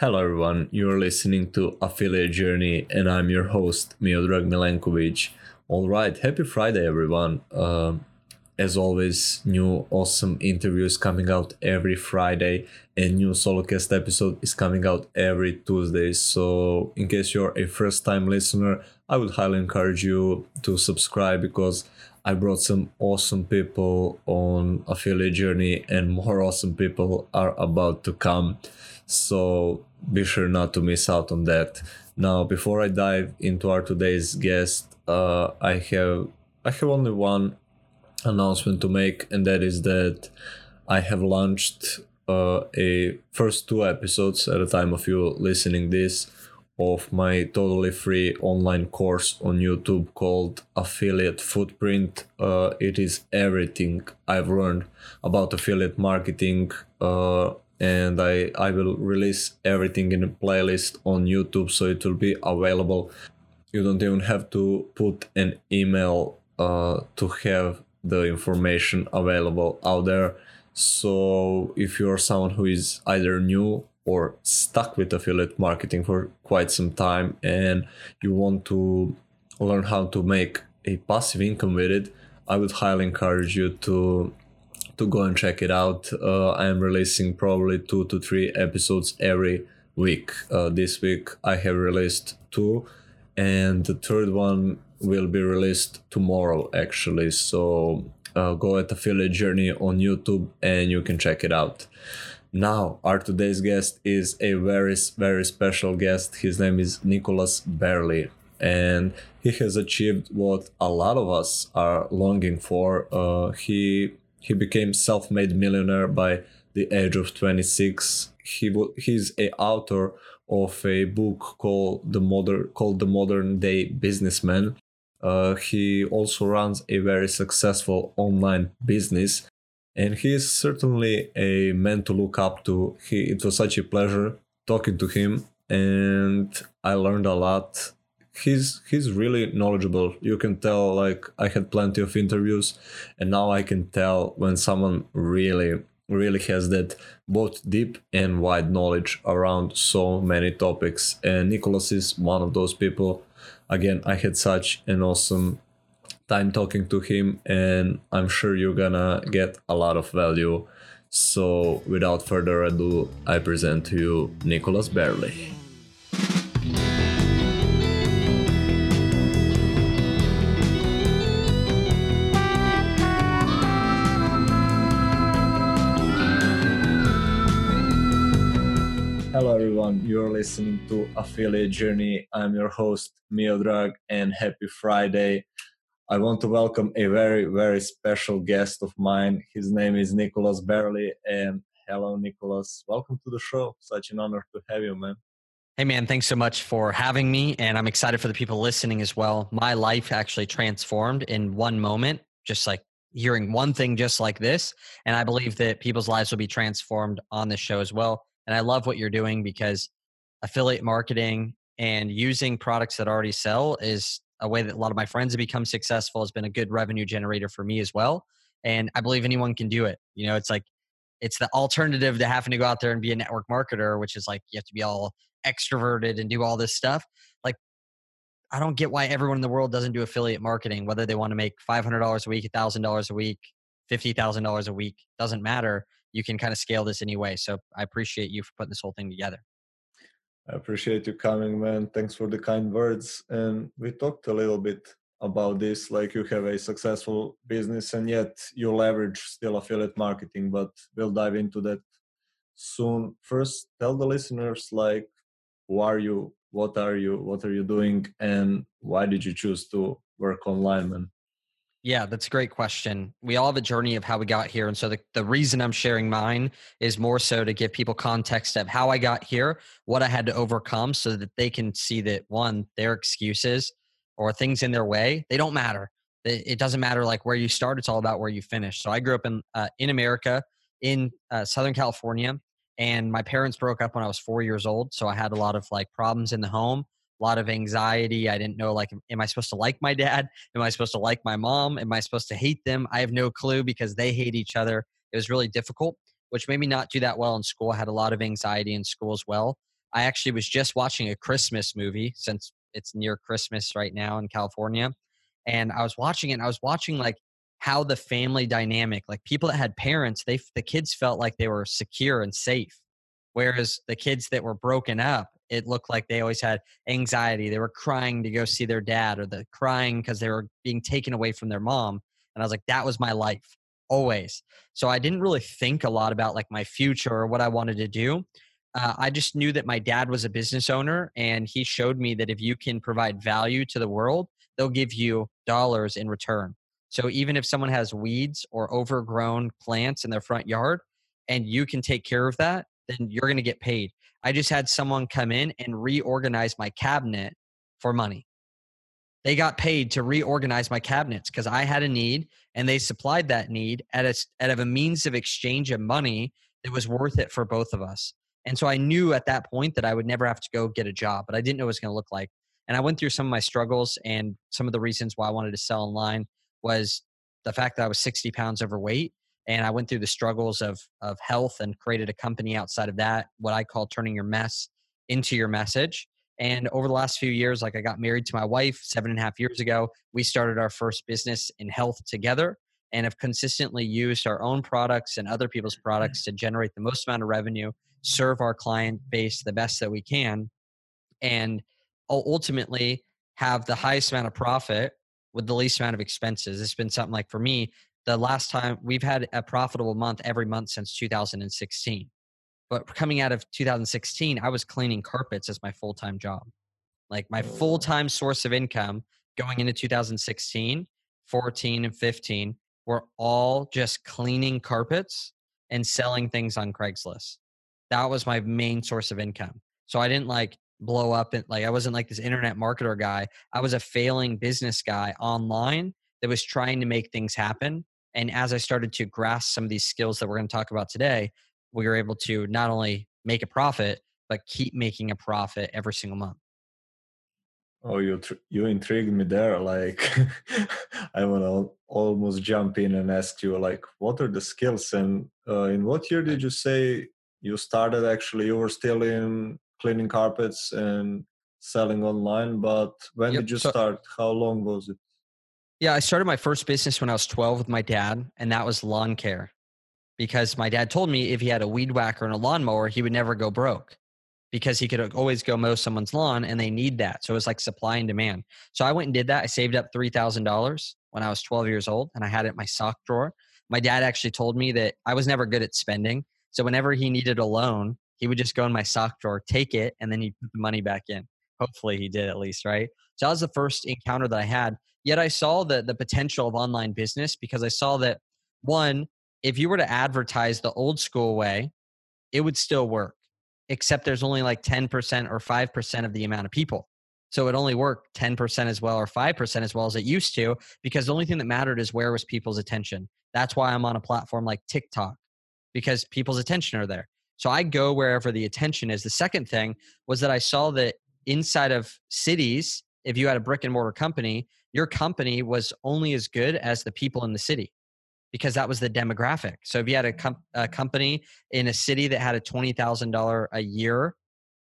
Hello, everyone. You're listening to Affiliate Journey, and I'm your host, Miodrag Milenkovic. All right, happy Friday, everyone. Uh, as always, new awesome interviews coming out every Friday, and new solocast episode is coming out every Tuesday. So, in case you're a first time listener, I would highly encourage you to subscribe because I brought some awesome people on Affiliate Journey, and more awesome people are about to come. So be sure not to miss out on that. Now, before I dive into our today's guest, uh, I have I have only one announcement to make, and that is that I have launched uh, a first two episodes at the time of you listening this of my totally free online course on YouTube called Affiliate Footprint. Uh, it is everything I've learned about affiliate marketing uh, and I, I will release everything in a playlist on YouTube so it will be available. You don't even have to put an email uh, to have the information available out there. So if you're someone who is either new or stuck with affiliate marketing for quite some time and you want to learn how to make a passive income with it, I would highly encourage you to to go and check it out. Uh, I am releasing probably two to three episodes every week. Uh, this week I have released two, and the third one will be released tomorrow actually. So uh, go at Affiliate Journey on YouTube and you can check it out. Now, our today's guest is a very, very special guest. His name is Nicholas Bayerle, and he has achieved what a lot of us are longing for. Uh, he he became self-made millionaire by the age of 26. He he's a author of a book called the modern called the modern day businessman. Uh, he also runs a very successful online business, and he is certainly a man to look up to. He it was such a pleasure talking to him, and I learned a lot he's he's really knowledgeable. You can tell like i had plenty of interviews and now i can tell when someone really really has that both deep and wide knowledge around so many topics. And nicholas is one of those people. Again i had such an awesome time talking to him and i'm sure you're gonna get a lot of value. So without further ado i present to you nicholas Bayerle everyone. You're listening to Affiliate Journey. I'm your host, Miodrag, and happy Friday. I want to welcome a very, very special guest of mine. His name is Nicholas Bayerle. And hello, Nicholas. Welcome to the show. Such an honor to have you, man. Hey, man, thanks so much for having me. And I'm excited for the people listening as well. My life actually transformed in one moment, just like hearing one thing just like this. And I believe that people's lives will be transformed on this show as well. And I love what you're doing because affiliate marketing and using products that already sell is a way that a lot of my friends have become successful has been a good revenue generator for me as well and i believe anyone can do it you know it's like it's the alternative to having to go out there and be a network marketer which is like you have to be all extroverted and do all this stuff like i don't get why everyone in the world doesn't do affiliate marketing whether they want to make $500 a week $1000 a week $50000 a week doesn't matter you can kind of scale this anyway. So I appreciate you for putting this whole thing together. I appreciate you coming, man. Thanks for the kind words. And we talked a little bit about this like you have a successful business and yet you leverage still affiliate marketing, but we'll dive into that soon. First, tell the listeners like who are you, what are you, what are you doing, and why did you choose to work online, man? Yeah, that's a great question. We all have a journey of how we got here. And so the, the reason I'm sharing mine is more so to give people context of how I got here, what I had to overcome so that they can see that one, their excuses or things in their way, they don't matter. It doesn't matter like where you start, it's all about where you finish. So I grew up in, uh, in America, in uh, Southern California, and my parents broke up when I was four years old. So I had a lot of like problems in the home a lot of anxiety. I didn't know, like, am I supposed to like my dad? Am I supposed to like my mom? Am I supposed to hate them? I have no clue because they hate each other. It was really difficult, which made me not do that well in school. I had a lot of anxiety in school as well. I actually was just watching a Christmas movie since it's near Christmas right now in California. And I was watching it and I was watching like how the family dynamic, like people that had parents, they the kids felt like they were secure and safe. Whereas the kids that were broken up, it looked like they always had anxiety. They were crying to go see their dad or the crying because they were being taken away from their mom. And I was like, that was my life always. So I didn't really think a lot about like my future or what I wanted to do. Uh, I just knew that my dad was a business owner and he showed me that if you can provide value to the world, they'll give you dollars in return. So even if someone has weeds or overgrown plants in their front yard and you can take care of that, then you're going to get paid. I just had someone come in and reorganize my cabinet for money. They got paid to reorganize my cabinets because I had a need and they supplied that need at a, at of a means of exchange of money that was worth it for both of us. And so I knew at that point that I would never have to go get a job, but I didn't know what it was going to look like. And I went through some of my struggles and some of the reasons why I wanted to sell online was the fact that I was 60 pounds overweight and I went through the struggles of of health and created a company outside of that, what I call turning your mess into your message. And over the last few years, like I got married to my wife seven and a half years ago. We started our first business in health together and have consistently used our own products and other people's mm. products to generate the most amount of revenue, serve our client base the best that we can, and ultimately have the highest amount of profit with the least amount of expenses. It's been something like for me, the last time we've had a profitable month every month since 2016. But coming out of 2016, I was cleaning carpets as my full time job. Like my oh. full time source of income going into 2016, 14, and 15 were all just cleaning carpets and selling things on Craigslist. That was my main source of income. So I didn't like blow up and like I wasn't like this internet marketer guy. I was a failing business guy online that was trying to make things happen. And as I started to grasp some of these skills that we're going to talk about today, we were able to not only make a profit, but keep making a profit every single month. Oh, you tr- you intrigued me there. Like, I want to almost jump in and ask you, like, what are the skills and uh, in what year did you say you started? Actually, you were still in cleaning carpets and selling online. But when yep. did you so, start? How long was it? Yeah, I started my first business when I was 12 with my dad, and that was lawn care because my dad told me if he had a weed whacker and a lawnmower, he would never go broke because he could always go mow someone's lawn and they need that. So it was like supply and demand. So I went and did that. I saved up $3,000 when I was 12 years old and I had it in my sock drawer. My dad actually told me that I was never good at spending. So whenever he needed a loan, he would just go in my sock drawer, take it, and then he'd put the money back in. Hopefully he did at least, right? So that was the first encounter that I had. Yet I saw the the potential of online business because I saw that one, if you were to advertise the old school way, it would still work, except there's only like 10% or 5% of the amount of people. So it only worked 10% as well or 5% as well as it used to because the only thing that mattered is where was people's attention. That's why I'm on a platform like TikTok because people's attention are there. So I go wherever the attention is. The second thing was that I saw that inside of cities, if you had a brick and mortar company, your company was only as good as the people in the city because that was the demographic. So if you had a, mm-hmm. com- a company in a city that had a $20,000 a year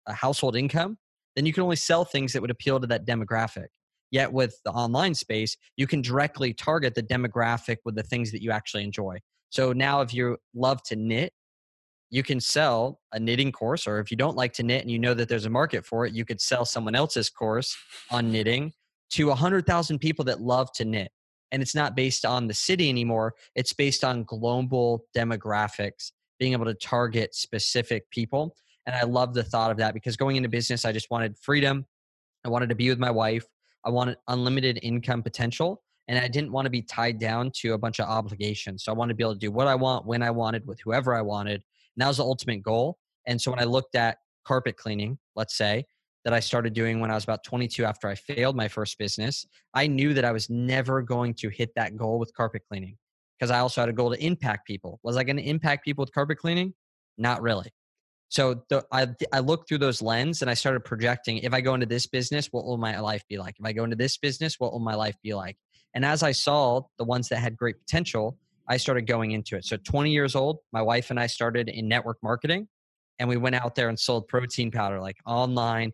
a household income, then you can only sell things that would appeal to that demographic. Yet with the online space, you can directly target the demographic with the things that you actually enjoy. So now if you love to knit you can sell a knitting course or if you don't like to knit and you know that there's a market for it you could sell someone else's course on knitting to 100,000 people that love to knit and it's not based on the city anymore it's based on global demographics being able to target specific people and i love the thought of that because going into business i just wanted freedom i wanted to be with my wife i wanted unlimited income potential and I didn't want to be tied down to a bunch of obligations. So I wanted to be able to do what I want when I wanted with whoever I wanted and that was the ultimate goal. And so when I looked at carpet cleaning, let's say, that I started doing when I was about 22 after I failed my first business, I knew that I was never going to hit that goal with carpet cleaning because I also had a goal to impact people. Was I going to impact people with carpet cleaning? Not really. So the, I, I looked through those lens and I started projecting if I go into this business, what will my life be like? If I go into this business, what will my life be like? And as I saw the ones that had great potential, I started going into it. So 20 years old, my wife and I started in network marketing. and we went out there and sold protein powder like online,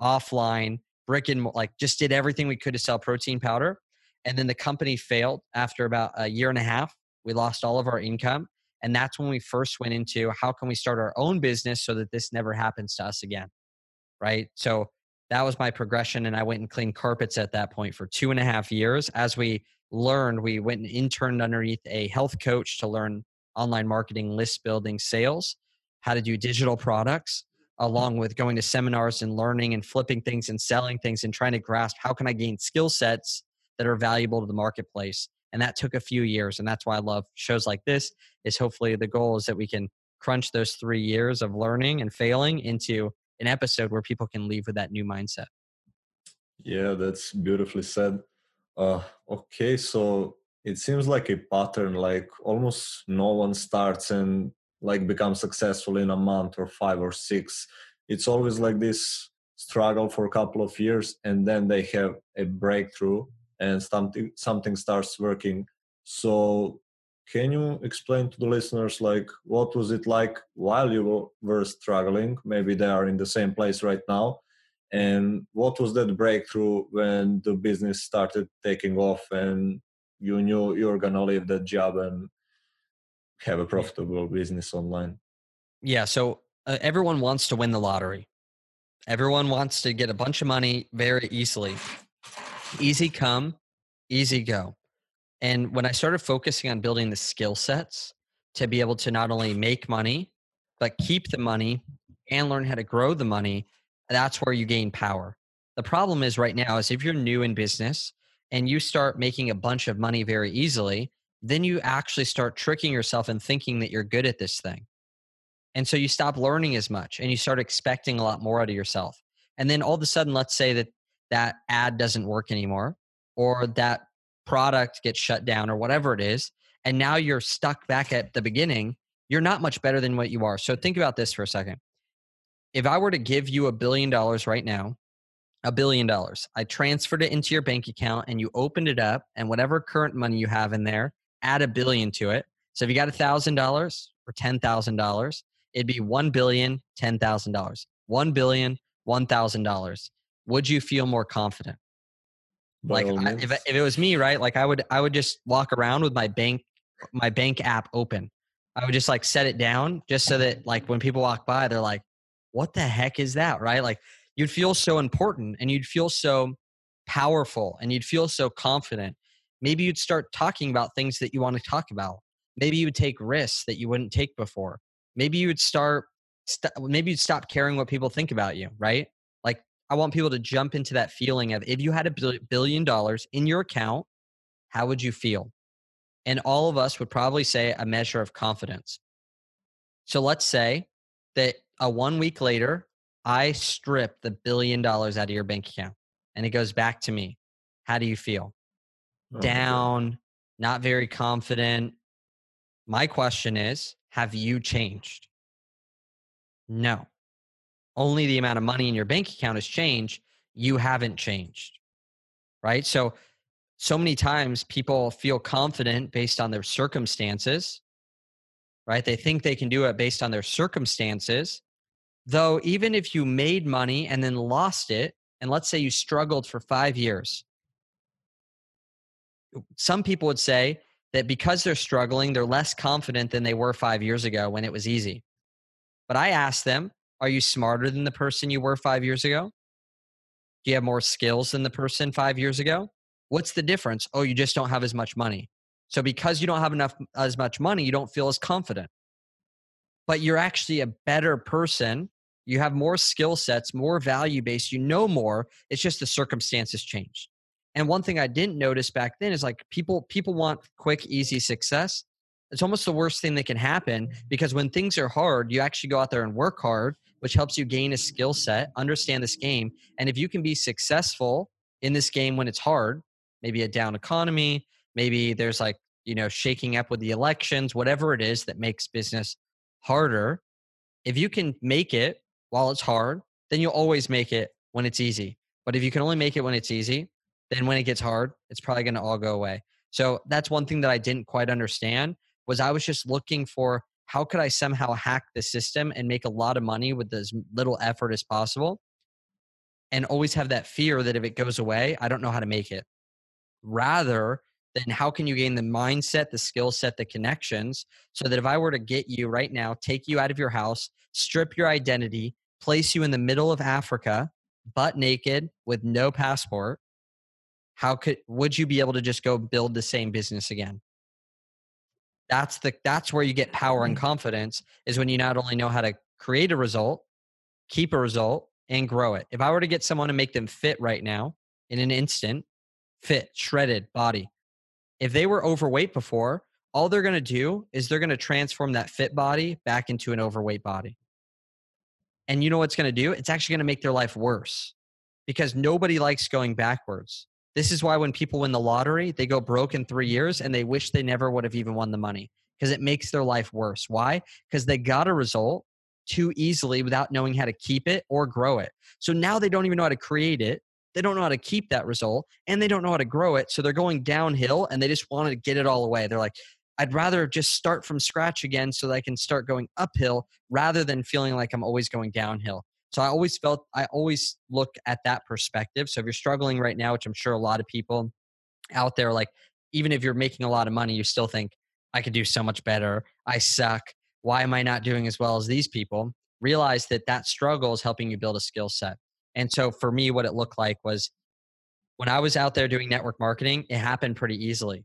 offline, brick and like just did everything we could to sell protein powder. And then the company failed after about a year and a half. We lost all of our income. And that's when we first went into how can we start our own business so that this never happens to us again. Right. So that was my progression. And I went and cleaned carpets at that point for two and a half years. As we learned, we went and interned underneath a health coach to learn online marketing, list building, sales, how to do digital products, along with going to seminars and learning and flipping things and selling things and trying to grasp how can I gain skill sets that are valuable to the marketplace. And that took a few years. And that's why I love shows like this is hopefully the goal is that we can crunch those three years of learning and failing into an episode where people can leave with that new mindset. Yeah, that's beautifully said. Uh, okay, so it seems like a pattern, like almost no one starts and like become successful in a month or five or six. It's always like this struggle for a couple of years and then they have a breakthrough and something something starts working. So can you explain to the listeners like what was it like while you were struggling maybe they are in the same place right now and what was that breakthrough when the business started taking off and you knew you were gonna leave that job and have a profitable business online. Yeah so uh, everyone wants to win the lottery. Everyone wants to get a bunch of money very easily. Easy come easy go. And when I started focusing on building the skill sets to be able to not only make money, but keep the money and learn how to grow the money, that's where you gain power. The problem is right now is if you're new in business and you start making a bunch of money very easily, then you actually start tricking yourself and thinking that you're good at this thing. And so you stop learning as much and you start expecting a lot more out of yourself. And then all of a sudden, let's say that that ad doesn't work anymore or that product gets shut down or whatever it is, and now you're stuck back at the beginning, you're not much better than what you are. So think about this for a second. If I were to give you a billion dollars right now, a billion dollars, I transferred it into your bank account and you opened it up, and whatever current money you have in there, add a billion to it. So if you got a thousand dollars or ten thousand dollars, it'd be one billion, ten thousand dollars. One billion, one thousand dollars. Would you feel more confident? like I, if, if it was me right like i would i would just walk around with my bank my bank app open i would just like set it down just so that like when people walk by they're like what the heck is that right like you'd feel so important and you'd feel so powerful and you'd feel so confident maybe you'd start talking about things that you want to talk about maybe you would take risks that you wouldn't take before maybe you would start st- maybe you'd stop caring what people think about you right Like, I want people to jump into that feeling of if you had a billion dollars in your account, how would you feel? And all of us would probably say a measure of confidence. So let's say that a one week later, I strip the billion dollars out of your bank account and it goes back to me. How do you feel? Oh, Down, not very confident. My question is Have you changed? No. Only the amount of money in your bank account has changed. You haven't changed right? So so many times people feel confident based on their circumstances right? They think they can do it based on their circumstances. Though even if you made money and then lost it and let's say you struggled for 5 years some people would say that because they're struggling they're less confident than they were 5 years ago when it was easy but i asked them are you smarter than the person you were five years ago? Do you have more skills than the person five years ago? What's the difference? Oh, you just don't have as much money. So because you don't have enough as much money, you don't feel as confident. But you're actually a better person. You have more skill sets, more value based, you know more. It's just the circumstances changed. And one thing I didn't notice back then is like people people want quick, easy success. It's almost the worst thing that can happen mm-hmm. because when things are hard, you actually go out there and work hard which helps you gain a skill set, understand this game. And if you can be successful in this game when it's hard, maybe a down economy, maybe there's like, you know, shaking up with the elections, whatever it is that makes business harder. If you can make it while it's hard, then you'll always make it when it's easy. But if you can only make it when it's easy, then when it gets hard, it's probably going to all go away. So that's one thing that I didn't quite understand was I was just looking for how could I somehow hack the system and make a lot of money with as little effort as possible? And always have that fear that if it goes away, I don't know how to make it. Rather than how can you gain the mindset, the skill set, the connections, so that if I were to get you right now, take you out of your house, strip your identity, place you in the middle of Africa, butt naked with no passport, how could would you be able to just go build the same business again? That's the that's where you get power and mm. confidence is when you not only know how to create a result, keep a result, and grow it. If I were to get someone to make them fit right now in an instant, fit, shredded body. If they were overweight before, all they're going to do is they're going to transform that fit body back into an overweight body. And you know what's going to do? It's actually going to make their life worse because nobody likes going backwards. This is why when people win the lottery, they go broke in three years and they wish they never would have even won the money because it makes their life worse. Why? Because they got a result too easily without knowing how to keep it or grow it. So now they don't even know how to create it. They don't know how to keep that result and they don't know how to grow it. So they're going downhill and they just want to get it all away. They're like, I'd rather just start from scratch again so that I can start going uphill rather than feeling like I'm always going downhill. So I always felt, I always look at that perspective. So if you're struggling right now, which I'm sure a lot of people out there, like, even if you're making a lot of money, you still think, I could do so much better. I suck. Why am I not doing as well as these people? Realize that that struggle is helping you build a skill set. And so for me, what it looked like was when I was out there doing network marketing, it happened pretty easily.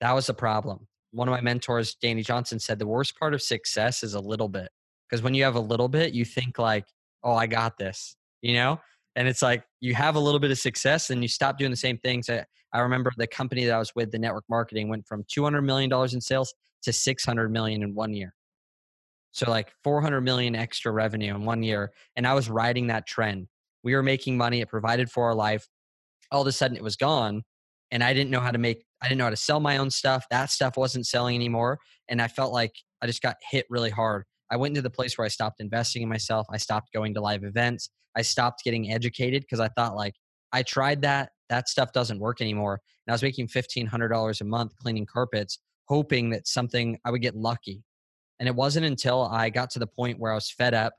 That was the problem. One of my mentors, Danny Johnson, said the worst part of success is a little bit. Because when you have a little bit, you think like, oh, I got this, you know? And it's like you have a little bit of success and you stop doing the same things. I, I remember the company that I was with, the network marketing, went from $200 million in sales to 600 million in one year. So like 400 million extra revenue in one year. And I was riding that trend. We were making money. It provided for our life. All of a sudden it was gone. And I didn't know how to make, I didn't know how to sell my own stuff. That stuff wasn't selling anymore. And I felt like I just got hit really hard. I went into the place where I stopped investing in myself. I stopped going to live events. I stopped getting educated because I thought like I tried that. That stuff doesn't work anymore. And I was making fifteen hundred dollars a month cleaning carpets, hoping that something I would get lucky. And it wasn't until I got to the point where I was fed up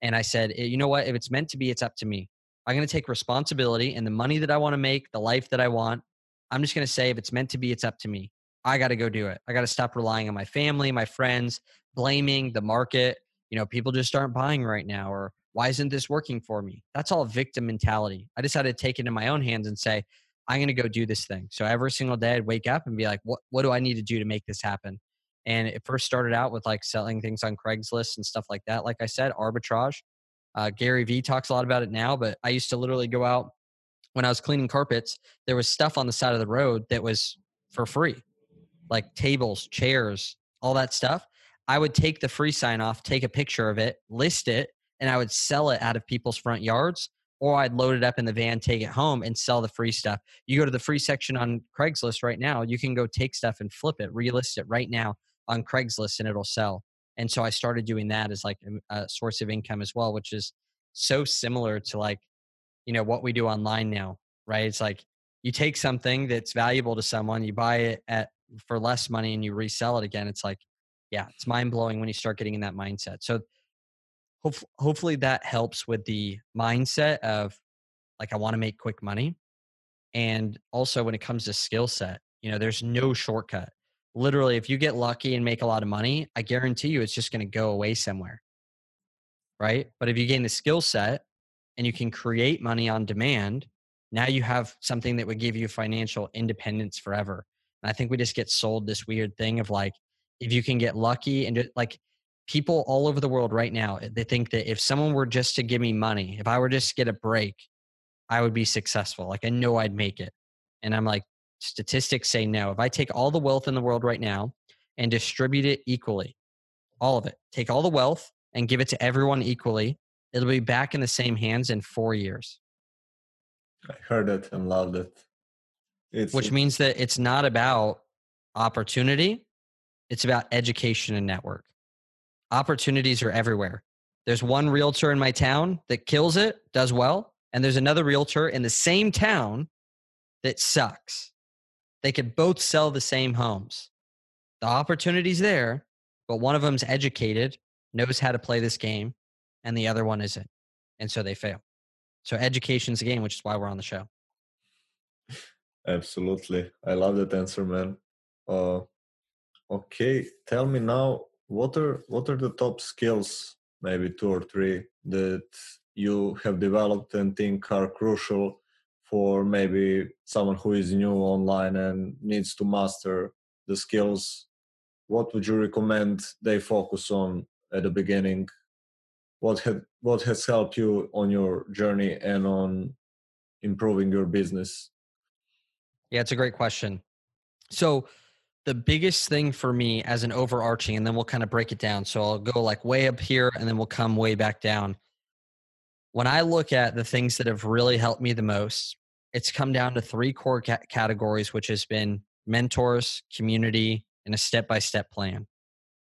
and I said, eh, you know what? If it's meant to be, it's up to me. I'm going to take responsibility and the money that I want to make, the life that I want. I'm just going to say, if it's meant to be, it's up to me. I got to go do it. I got to stop relying on my family, my friends, blaming the market. You know, people just aren't buying right now, or why isn't this working for me? That's all victim mentality. I decided to take it in my own hands and say, I'm going to go do this thing. So every single day I'd wake up and be like, what, what do I need to do to make this happen? And it first started out with like selling things on Craigslist and stuff like that. Like I said, arbitrage. Uh, Gary Vee talks a lot about it now, but I used to literally go out when I was cleaning carpets. There was stuff on the side of the road that was for free, like tables, chairs, all that stuff. I would take the free sign off, take a picture of it, list it, and I would sell it out of people's front yards, or I'd load it up in the van, take it home, and sell the free stuff. You go to the free section on Craigslist right now, you can go take stuff and flip it, relist it right now on Craigslist, and it'll sell. And so I started doing that as like a source of income as well, which is so similar to like, you know, what we do online now, right? It's like you take something that's valuable to someone, you buy it at for less money and you resell it again. It's like yeah, it's mind blowing when you start getting in that mindset. So hope, hopefully that helps with the mindset of like, I want to make quick money. And also when it comes to skill set, you know, there's no shortcut. Literally, if you get lucky and make a lot of money, I guarantee you it's just going to go away somewhere. Right. But if you gain the skill set and you can create money on demand, now you have something that would give you financial independence forever. And I think we just get sold this weird thing of like, if you can get lucky and like people all over the world right now eh, they think that if someone were just to give me money if i were just to get a break i would be successful like i know i'd make it. And i'm like statistics say no. If i take all the wealth in the world right now and distribute it equally all of it take all the wealth and give it to everyone equally it'll be back in the same hands in four years. I heard it and loved it. It's, which means that it's not about opportunity it's about education and network. Opportunities are everywhere. There's one realtor in my town that kills it, does well, and there's another realtor in the same town that sucks. They could both sell the same homes. The opportunity's there. but one of them's educated, knows how to play this game, and the other one isn't. And so they fail. So education's a game, which is why we're on the show. Absolutely. I love that answer, man. Uh, okay, tell me now what are what are the top skills, maybe two or three, that you have developed and think are crucial for maybe someone who is new online and needs to master the skills? What would you recommend they focus on at the beginning? What had what has helped you on your journey and on improving your business? Yeah it's a great question. So the biggest thing for me as an overarching and then we'll kind of break it down so i'll go like way up here and then we'll come way back down when I look at the things that have really helped me the most, it's come down to three core ca- categories, which has been mentors, community, and a step by step plan.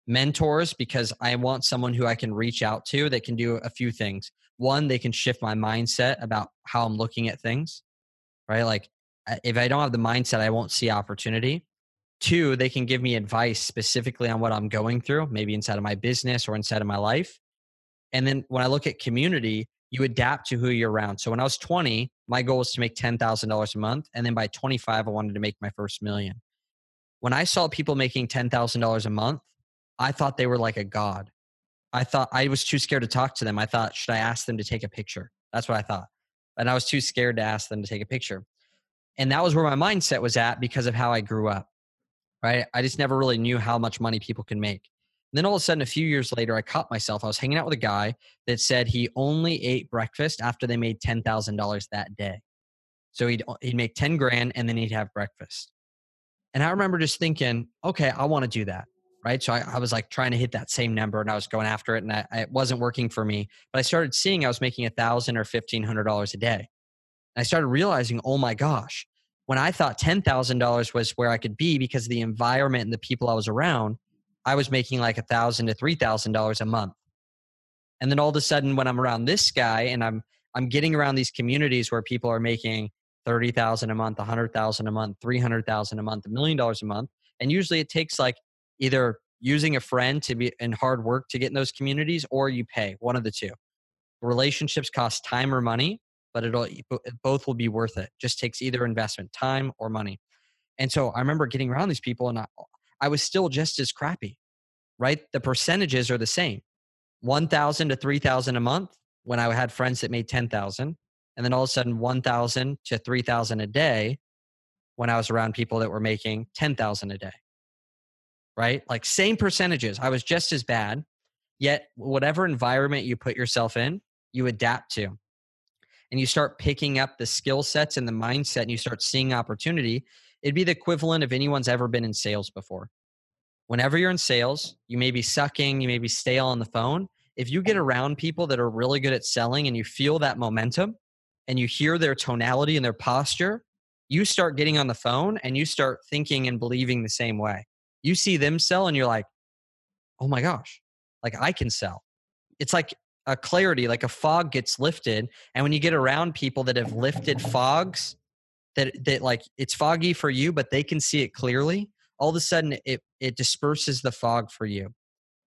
Mentors, because I want someone who I can reach out to that can do a few things. One, they can shift my mindset about how I'm looking at things, right? Like if I don't have the mindset, I won't see opportunity. Two, they can give me advice specifically on what I'm going through, maybe inside of my business or inside of my life. And then when I look at community, you adapt to who you're around. So when I was 20, my goal was to make $10,000 a month. And then by 25, I wanted to make my first million. When I saw people making $10,000 a month, I thought they were like a god. I thought I was too scared to talk to them. I thought, should I ask them to take a picture? That's what I thought. And I was too scared to ask them to take a picture. And that was where my mindset was at because of how I grew up, right? I just never really knew how much money people can make. And then all of a sudden, a few years later, I caught myself. I was hanging out with a guy that said he only ate breakfast after they made ten thousand dollars that day. So he'd uh, he'd make ten grand and then he'd have breakfast. And I remember just thinking, okay, I want to do that, right? So I, I, was like trying to hit that same number, and I was going after it, and I, it wasn't working for me. But I started seeing I was making a thousand or fifteen hundred dollars a day. And I started realizing, oh my gosh, when I thought ten thousand dollars was where I could be because of the environment and the people I was around, I was making like a thousand to three thousand dollars a month. And then all of a sudden, when I'm around this guy and I'm I'm getting around these communities where people are making thirty thousand a month, a hundred thousand a month, three hundred thousand a month, a million dollars a month, and usually it takes like either using a friend to be in hard work to get in those communities, or you pay one of the two. Relationships cost time or money, but it'll both will be worth it. Just takes either investment, time or money. And so I remember getting around these people, and I, I was still just as crappy, right? The percentages are the same 1,000 to 3,000 a month when I had friends that made 10,000. And then all of a sudden, 1,000 to 3,000 a day when I was around people that were making 10,000 a day, right? Like same percentages. I was just as bad. Yet, whatever environment you put yourself in, you adapt to. And you start picking up the skill sets and the mindset, and you start seeing opportunity it'd be the equivalent of anyone's ever been in sales before. Whenever you're in sales, you may be sucking, you may be stale on the phone. If you get around people that are really good at selling and you feel that momentum and you hear their tonality and their posture, you start getting on the phone and you start thinking and believing the same way. You see them sell and you're like, oh my gosh, like I can sell. It's like a clarity, like a fog gets lifted. And when you get around people that have lifted fogs, that that like it's foggy for you but they can see it clearly all of a sudden it it disperses the fog for you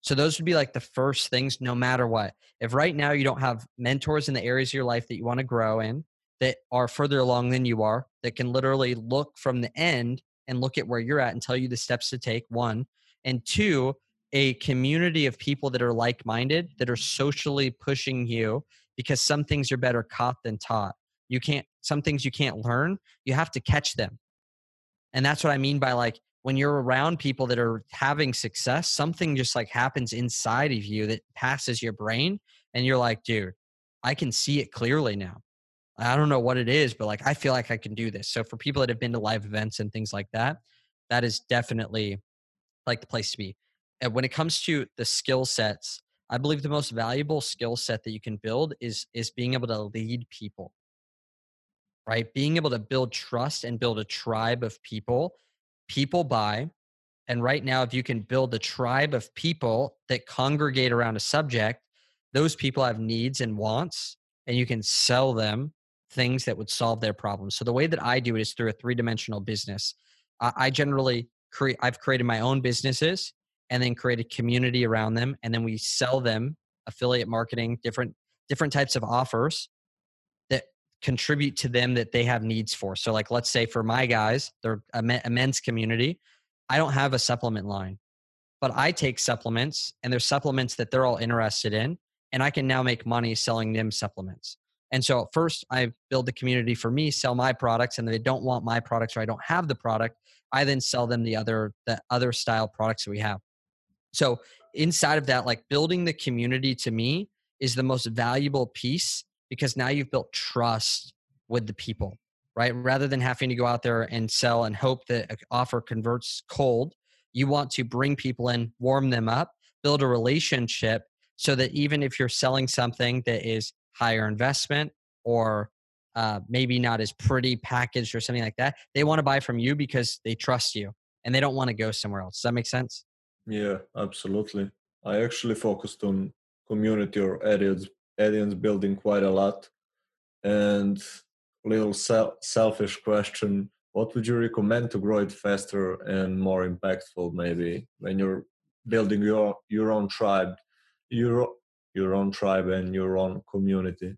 so those would be like the first things no matter what if right now you don't have mentors in the areas of your life that you want to grow in that are further along than you are that can literally look from the end and look at where you're at and tell you the steps to take one and two a community of people that are like-minded that are socially pushing you because some things are better caught than taught. You can't some things you can't learn you have to catch them. And that's what i mean by like when you're around people that are having success something just like happens inside of you that passes your brain and you're like dude i can see it clearly now. I don't know what it is but like i feel like i can do this. So for people that have been to live events and things like that that is definitely like the place to be and when it comes to the skill sets i believe the most valuable skill set that you can build is is being able to lead people right? Being able to build trust and build a tribe of people, people buy. And right now, if you can build a tribe of people that congregate around a subject, those people have needs and wants, and you can sell them things that would solve their problems. So the way that I do it is through a three dimensional business. I generally create, I've created my own businesses and then create a community around them and then we sell them affiliate marketing different different types of offers that contribute to them that they have needs for so like let's say for my guys they're a, men's community i don't have a supplement line but i take supplements and there's supplements that they're all interested in and i can now make money selling them supplements and so first I build the community for me, sell my products, and they don't want my products or I don't have the product. I then sell them the other the other style products that we have. So inside of that, like building the community to me is the most valuable piece because now you've built trust with the people, right? Rather than having to go out there and sell and hope that an offer converts cold, you want to bring people in, warm them up, build a relationship so that even if you're selling something that is higher investment or uh, maybe not as pretty packaged or something like that. They want to buy from you because they trust you and they don't want to go somewhere else. Does that make sense? Yeah, absolutely. I actually focused on community or audience, building quite a lot. And little self, selfish question what would you recommend to grow it faster and more impactful maybe when you're building your your own tribe your your own tribe and your own community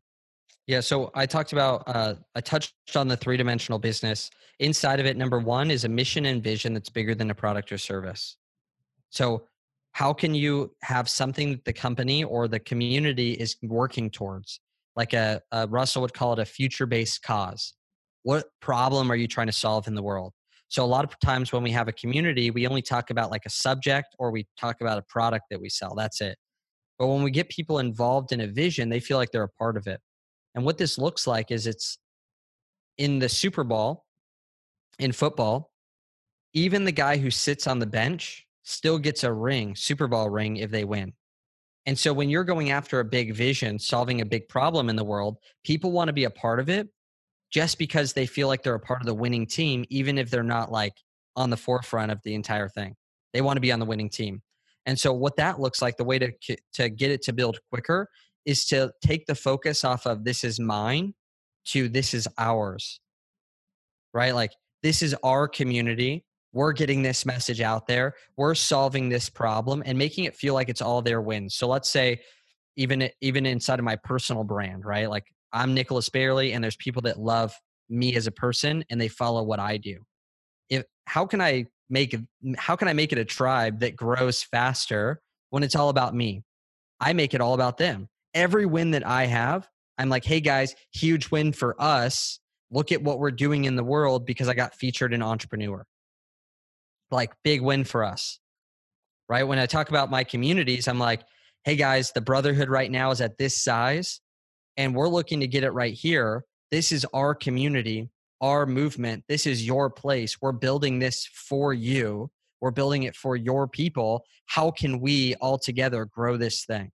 yeah so i talked about uh, i touched on the three dimensional business inside of it number one is a mission and vision that's bigger than a product or service so how can you have something that the company or the community is working towards? Like a, a russell would call it a future based cause. What problem are you trying to solve in the world? So a lot of times when we have a community we only talk about like a subject or we talk about a product that we sell that's it. But when we get people involved in a vision, they feel like they're a part of it. And what this looks like is it's in the Super Bowl in football, even the guy who sits on the bench still gets a ring, Super Bowl ring, if they win. And so when you're going after a big vision, solving a big problem in the world, people want to be a part of it just because they feel like they're a part of the winning team, even if they're not like on the forefront of the entire thing. They want to be on the winning team. And so what that looks like, the way to to get it to build quicker is to take the focus off of this is mine to this is ours. Right? Like this is our community. We're getting this message out there. We're solving this problem and making it feel like it's all their wins. So let's say even even inside of my personal brand, right? Like I'm Nicholas Bayerle and there's people that love me as a person and they follow what I do. If how can I make how can I make it a tribe that grows faster when it's all about me? I make it all about them. Every win that I have, I'm like, hey guys, huge win for us. Look at what we're doing in the world because I got featured in Entrepreneur. Like, big win for us. Right. When I talk about my communities, I'm like, hey guys, the brotherhood right now is at this size and we're looking to get it right here. This is our community our movement. This is your place. We're building this for you. We're building it for your people. How can we all together grow this thing?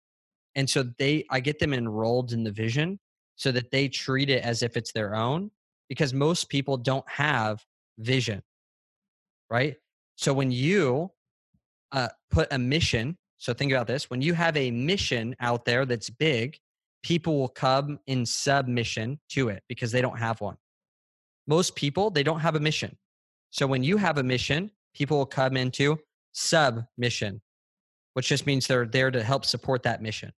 And so they, I get them enrolled in the vision so that they treat it as if it's their own because most people don't have vision, right? So when you uh, put a mission, so think about this when you have a mission out there that's big, people will come in submission to it because they don't have one. Most people they don't have a mission. So when you have a mission people will come into submission which just means they're there to help support that mission.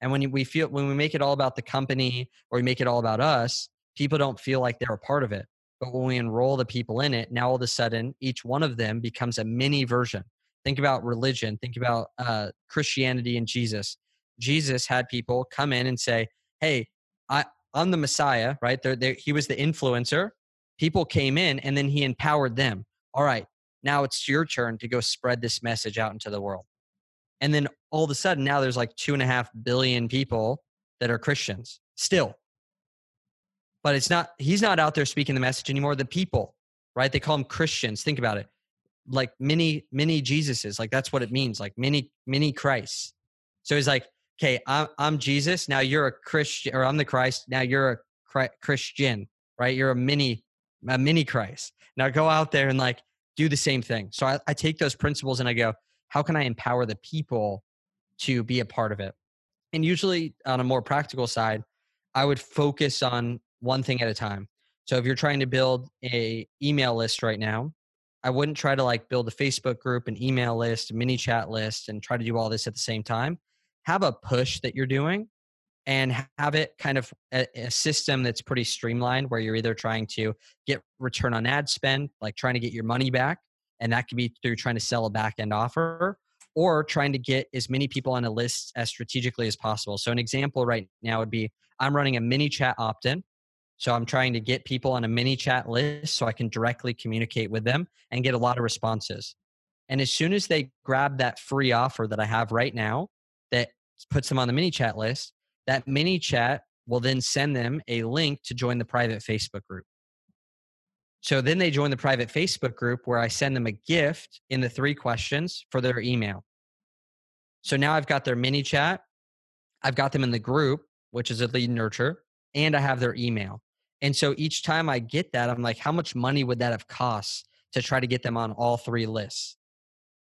And when we feel when we make it all about the company or we make it all about us people don't feel like they're a part of it but when we enroll the people in it now all of a sudden each one of them becomes a mini version think about religion think about uh, christianity and jesus jesus had people come in and say hey I, i'm the messiah right they're, they're, he was the influencer people came in and then he empowered them. All right, now it's your turn to go spread this message out into the world. And then all of a sudden, now there's like two and a half billion people that are Christians still. But it's not, he's not out there speaking the message anymore. The people, right? They call them Christians. Think about it. Like many, many Jesuses. Like that's what it means. Like many, many Christ. So he's like, okay, I'm, I'm Jesus. Now you're a Christian, or I'm the Christ. Now you're a Christian, right? You're a mini a mini Christ. Now go out there and like do the same thing. So I, I take those principles and I go, how can I empower the people to be a part of it? And usually on a more practical side, I would focus on one thing at a time. So if you're trying to build a email list right now, I wouldn't try to like build a Facebook group, an email list, a ManyChat list, and try to do all this at the same time. Have a push that you're doing and have it kind of a, a, system that's pretty streamlined where you're either trying to get return on ad spend, like trying to get your money back, and that could be through trying to sell a back end offer, or trying to get as many people on a list as strategically as possible. So, an example right now would be I'm running a ManyChat opt in. So, I'm trying to get people on a ManyChat list so I can directly communicate with them and get a lot of responses. And as soon as they grab that free offer that I have right now that puts them on the ManyChat list, that ManyChat will then send them a link to join the private Facebook group. So then they join the private Facebook group where I send them a gift in the three questions for their email. So now I've got their ManyChat, I've got them in the group, which is a lead nurture, and I have their email. And so each time I get that, I'm like, how much money would that have cost to try to get them on all three lists?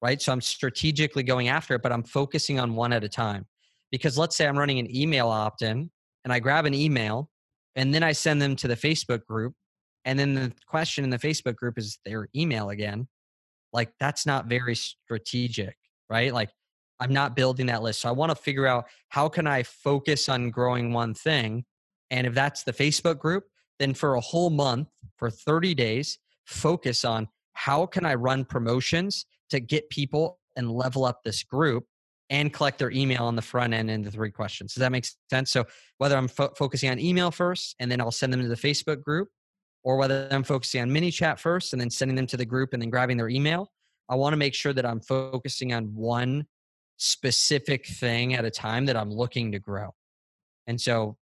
Right. So I'm strategically going after it, but I'm focusing on one at a time. Because let's say I'm running an email opt in and I grab an email and then I send them to the Facebook group. And then the question in the Facebook group is their email again. Like that's not very strategic, right? Like I'm not building that list. So I want to figure out how can I focus on growing one thing. And if that's the Facebook group, then for a whole month, for 30 days, focus on how can I run promotions to get people and level up this group and collect their email on the front end in the three questions. Does that make sense? So whether I'm fo- focusing on email first and then I'll send them to the Facebook group, or whether I'm focusing on ManyChat first and then sending them to the group and then grabbing their email, I want to make sure that I'm focusing on one specific thing at a time that I'm looking to grow. And so,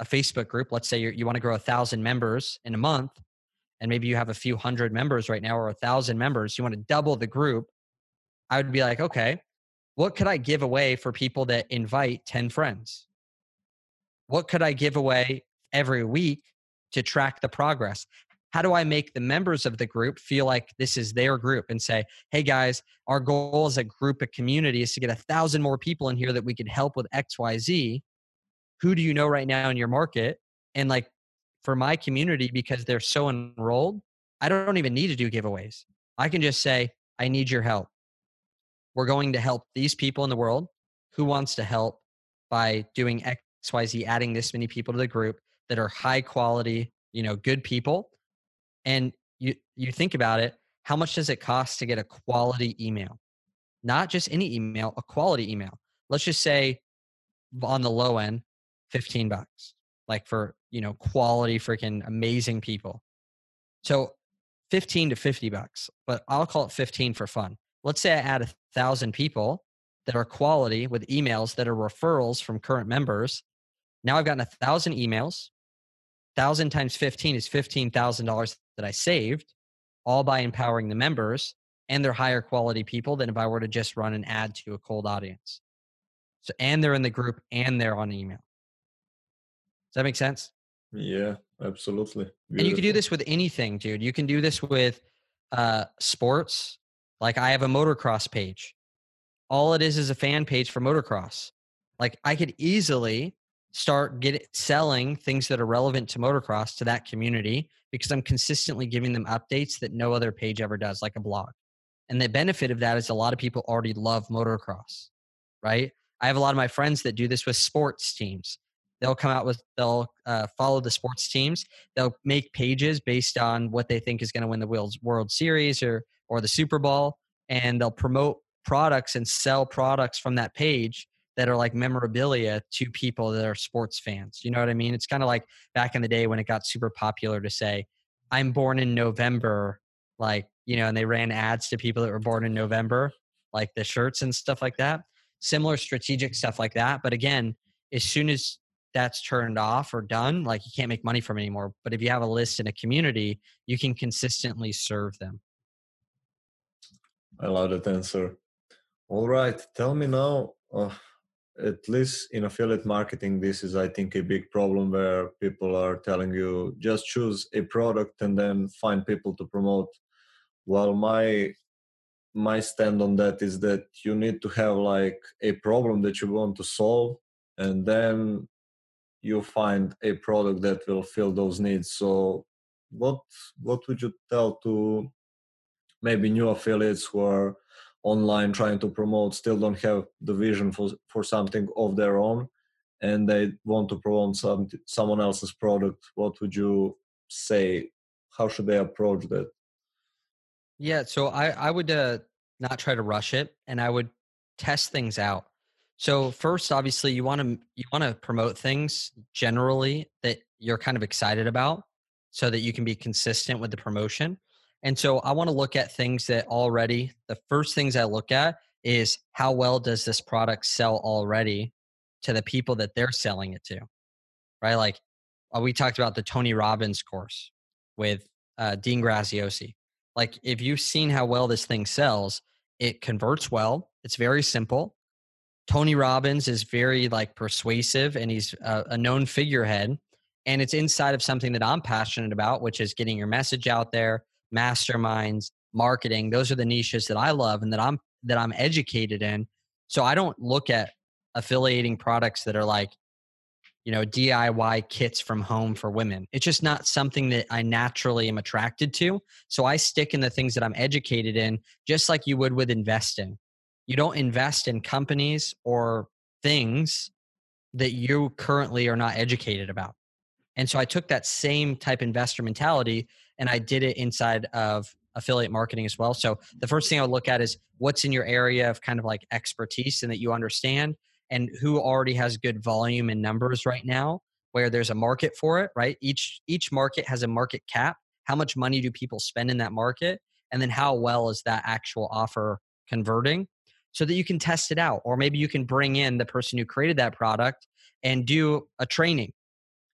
a Facebook group, let's say you want to grow a thousand members in a month, and maybe you have a few hundred members right now or a thousand members, you want to double the group. I would be like, okay, what could I give away for people that invite 10 friends? What could I give away every week to track the progress? How do I make the members of the group feel like this is their group and say, hey guys, our goal as a group of community is to get a thousand more people in here that we could help with XYZ. Who do you know right now in your market? And like for my community, because they're so enrolled, I don't even need to do giveaways. I can just say, I need your help we're going to help these people in the world. Who wants to help by doing XYZ, adding this many people to the group that are high quality, you know, good people? And you you think about it, how much does it cost to get a quality email? Not just any email, a quality email. Let's just say on the low end, 15 bucks. Like for, you know, quality freaking amazing people. So 15 to 50 bucks, but I'll call it 15 for fun let's say I add a thousand people that are quality with emails that are referrals from current members. Now I've gotten a thousand emails. Thousand times 15 is $15,000 that I saved, all by empowering the members and they're higher quality people than if I were to just run an ad to a cold audience. So, and they're in the group and they're on email. Does that make sense? Yeah, absolutely. Beautiful. And you can do this with anything, dude. You can do this with uh, sports. Like I have a motocross page. All it is is a fan page for motocross. Like I could easily start get selling things that are relevant to motocross to that community because I'm consistently giving them updates that no other page ever does, like a blog. And the benefit of that is a lot of people already love motocross, right? I have a lot of my friends that do this with sports teams. They'll come out with, they'll uh, follow the sports teams. They'll make pages based on what they think is going to win the World, World Series or or the Super Bowl, and they'll promote products and sell products from that page that are like memorabilia to people that are sports fans. You know what I mean? It's kind of like back in the day when it got super popular to say, I'm born in November, like, you know, and they ran ads to people that were born in November, like the shirts and stuff like that. Similar strategic stuff like that. But again, as soon as that's turned off or done, like you can't make money from anymore. But if you have a list in a community, you can consistently serve them. I love that answer. All right, tell me now. Uh, at least in affiliate marketing, this is, I think, a big problem where people are telling you just choose a product and then find people to promote. While my my stand on that is that you need to have like a problem that you want to solve, and then you find a product that will fill those needs. So, what what would you tell to maybe new affiliates who are online trying to promote still don't have the vision for for something of their own and they want to promote some someone else's product? What would you say? How should they approach that? Yeah so i i would uh, not try to rush it and i would test things out so first obviously you want to you want to promote things generally that you're kind of excited about so that you can be consistent with the promotion and so I want to look at things that already, the first things I look at is how well does this product sell already to the people that they're selling it to, right? Like uh, we talked about the Tony Robbins course with uh, Dean Graziosi. Like if you've seen how well this thing sells, it converts well. It's very simple. Tony Robbins is very like persuasive and he's a, a known figurehead. And it's inside of something that I'm passionate about, which is getting your message out there, masterminds, marketing. Those are the niches that I love and that I'm that I'm educated in. So I don't look at affiliating products that are like you know DIY kits from home for women. It's just not something that I naturally am attracted to. So I stick in the things that I'm educated in just like you would with investing. You don't invest in companies or things that you currently are not educated about. And so I took that same type investor mentality and I did it inside of affiliate marketing as well. So the first thing I would look at is what's in your area of kind of like expertise and that you understand and who already has good volume and numbers right now where there's a market for it, right? Each each market has a market cap. How much money do people spend in that market? And then how well is that actual offer converting? So that you can test it out or maybe you can bring in the person who created that product and do a training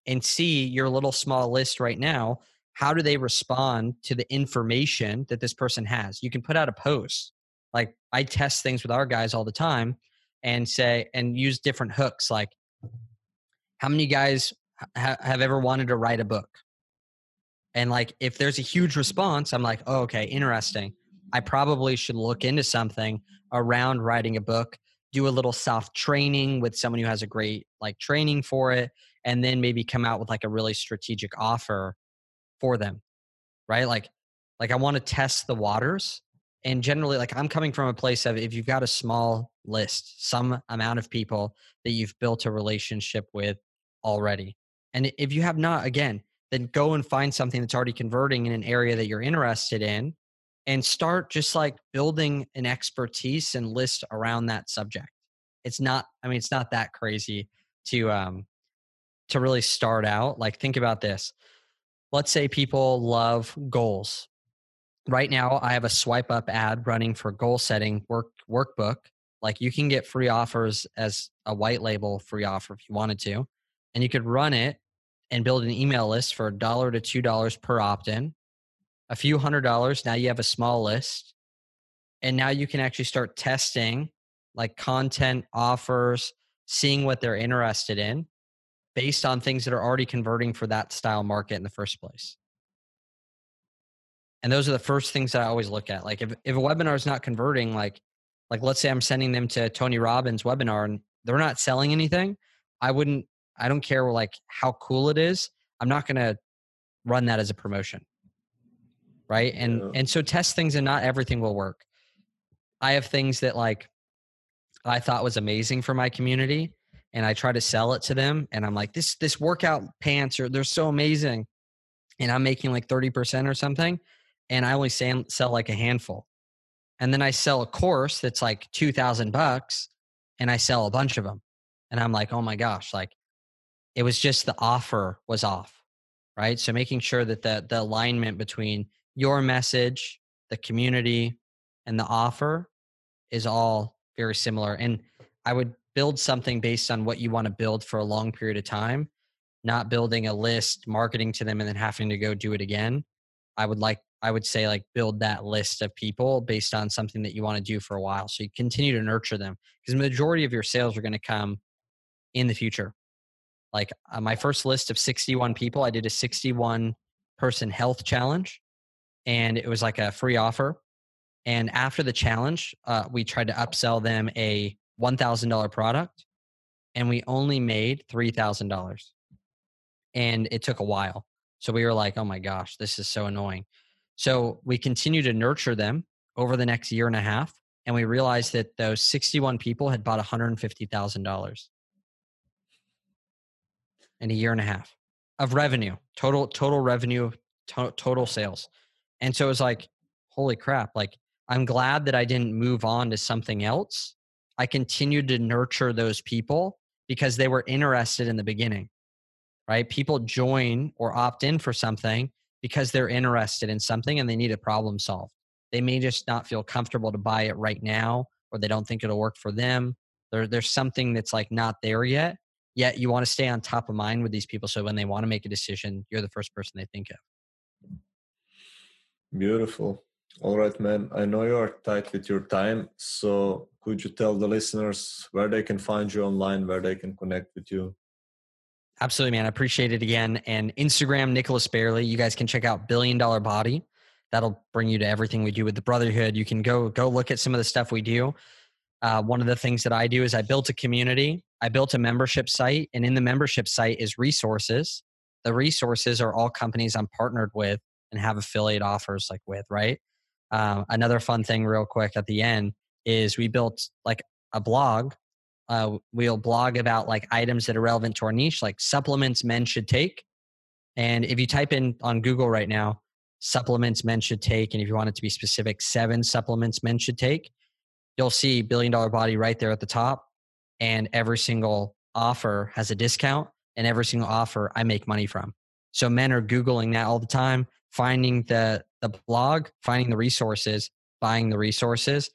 and see your little small list right now how do they respond to the information that this person has? You can put out a post. Like i test things with our guys all the time and say and use different hooks like how many guys ha- have ever wanted to write a book? And like if there's a huge response i'm like oh, okay interesting i probably should look into something around writing a book do a little self training with someone who has a great like training for it and then maybe come out with like a really strategic offer for them right? Like like i want to test the waters and generally like i'm coming from a place of if you've got a small list some amount of people that you've built a relationship with already and if you have not again then go and find something that's already converting in an area that you're interested in and start just like building an expertise and list around that subject it's not i mean it's not that crazy to um to really start out like think about this let's say people love goals. Right now, I have a swipe up ad running for goal setting work workbook. Like you can get free offers as a white label free offer if you wanted to, and you could run it and build an email list for a dollar to two dollars per opt in. A few hundred dollars. Now you have a small list, and now you can actually start testing like content offers, seeing what they're interested in, based on things that are already converting for that style market in the first place. And those are the first things that I always look at. Like if, if a webinar is not converting, like like let's say I'm sending them to Tony Robbins webinar and they're not selling anything, I wouldn't I don't care like how cool it is. I'm not gonna run that as a promotion. Right. And yeah. and so test things and not everything will work. I have things that like I thought was amazing for my community and I try to sell it to them and I'm like this this workout pants are they're so amazing and I'm making like 30% or something and I only sell, sell like a handful. And then I sell a course that's like 2000 bucks and I sell a bunch of them. And I'm like, "Oh my gosh, like it was just the offer was off." Right? So making sure that the the alignment between your message, the community and the offer is all very similar. And I would build something based on what you want to build for a long period of time, not building a list, marketing to them, and then having to go do it again. I would like, I would say, like, build that list of people based on something that you want to do for a while. So you continue to nurture them because the majority of your sales are going to come in the future. Like uh, my first list of 61 people, I did a 61 person health challenge and it was like a free offer. And after the challenge, uh, we tried to upsell them a $1,000 product and we only made $3,000. And it took a while. So we were like, oh my gosh, this is so annoying. So we continue to nurture them over the next year and a half. And we realized that those 61 people had bought $150,000 in a year and a half of revenue, total, total revenue, to- total sales. And so it was like, holy crap, like I'm glad that I didn't move on to something else. I continued to nurture those people because they were interested in the beginning, right? People join or opt in for something because they're interested in something and they need a problem solved. They may just not feel comfortable to buy it right now or they don't think it'll work for them. There, there's something that's like not there yet. Yet you want to stay on top of mind with these people so when they want to make a decision, you're the first person they think of. Beautiful. All right, man. I know you are tight with your time. So could you tell the listeners where they can find you online, where they can connect with you? Absolutely, man. I appreciate it again. And Instagram, Nicholas Bayerle. You guys can check out Billion Dollar Body. That'll bring you to everything we do with the Brotherhood. You can go go look at some of the stuff we do. Uh, one of the things that I do is I built a community. I built a membership site, and in the membership site is resources. The resources are all companies I'm partnered with and have affiliate offers like with. Right. Um, another fun thing, real quick, at the end is we built like a blog. Uh, we'll blog about like items that are relevant to our niche, like supplements men should take. And if you type in on Google right now, supplements men should take, and if you want it to be specific, seven supplements men should take, you'll see billion dollar body right there at the top. And every single offer has a discount, and every single offer I make money from. So men are Googling that all the time, finding the the blog, finding the resources, buying the resources.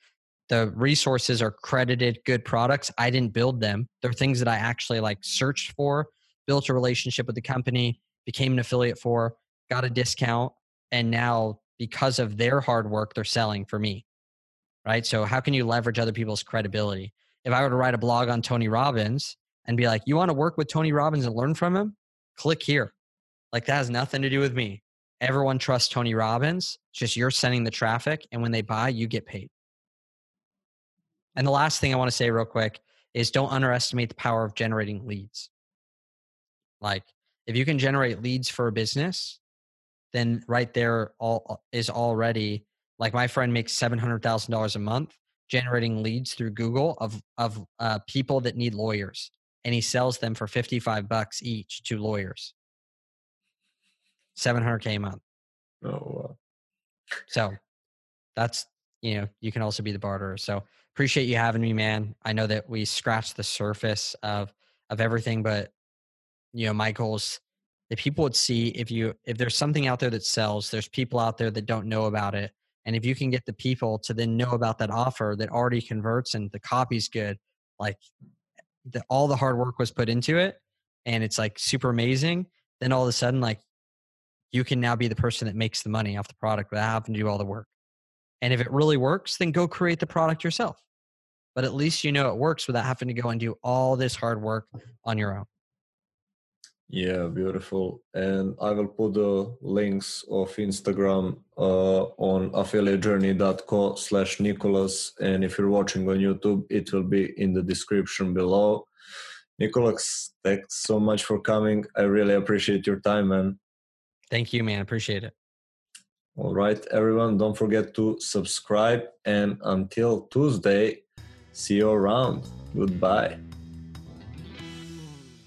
The resources are credited good products. I didn't build them. They're things that I actually like searched for, built a relationship with the company, became an affiliate for, got a discount, and now because of their hard work, they're selling for me. Right? So how can you leverage other people's credibility? If I were to write a blog on Tony Robbins and be like, "You want to work with Tony Robbins and learn from him?" Click here. Like that has nothing to do with me. Everyone trusts Tony Robbins. It's just you're sending the traffic, and when they buy, you get paid. And the last thing I want to say real quick is don't underestimate the power of generating leads. Like if you can generate leads for a business, then right there all is already like my friend makes seven hundred thousand dollars a month generating leads through Google of of uh, people that need lawyers, and he sells them for fifty five bucks each to lawyers. 700k a month. Oh, wow. So that's, you know, you can also be the barterer. So appreciate you having me, man. I know that we scratched the surface of, of everything, but you know, my goals that people would see if you, if there's something out there that sells, there's people out there that don't know about it. And if you can get the people to then know about that offer that already converts and the copy's good, like the, all the hard work was put into it and it's like super amazing, then all of a sudden, like you can now be the person that makes the money off the product without having to do all the work. And if it really works, then go create the product yourself. But at least you know it works without having to go and do all this hard work on your own. Yeah, beautiful. And I will put the links of Instagram uh, on affiliatejourney.co slash Nicholas. And if you're watching on YouTube, it will be in the description below. Nicholas, thanks so much for coming. I really appreciate your time, man. Thank you, man. Appreciate it. All right, everyone, don't forget to subscribe. And until Tuesday, see you around. Goodbye.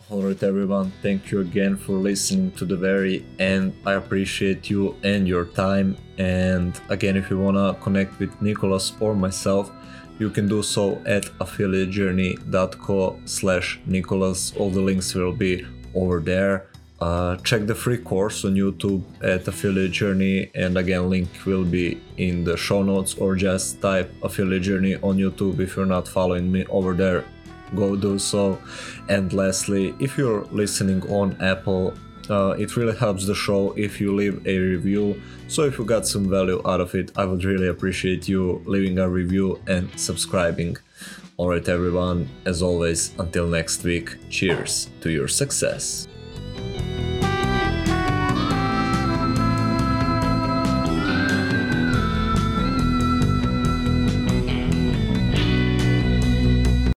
All right, everyone, thank you again for listening to the very end. I appreciate you and your time. And again, if you want to connect with Nicholas or myself, you can do so at affiliatejourney.co slash Nicholas. All the links will be over there. Uh, check the free course on YouTube at Affiliate Journey, and again, link will be in the show notes, or just type Affiliate Journey on YouTube if you're not following me over there. Go do so. And lastly, if you're listening on Apple, uh, it really helps the show if you leave a review. So if you got some value out of it, I would really appreciate you leaving a review and subscribing. Alright, everyone, as always, until next week, cheers to your success. Thank you.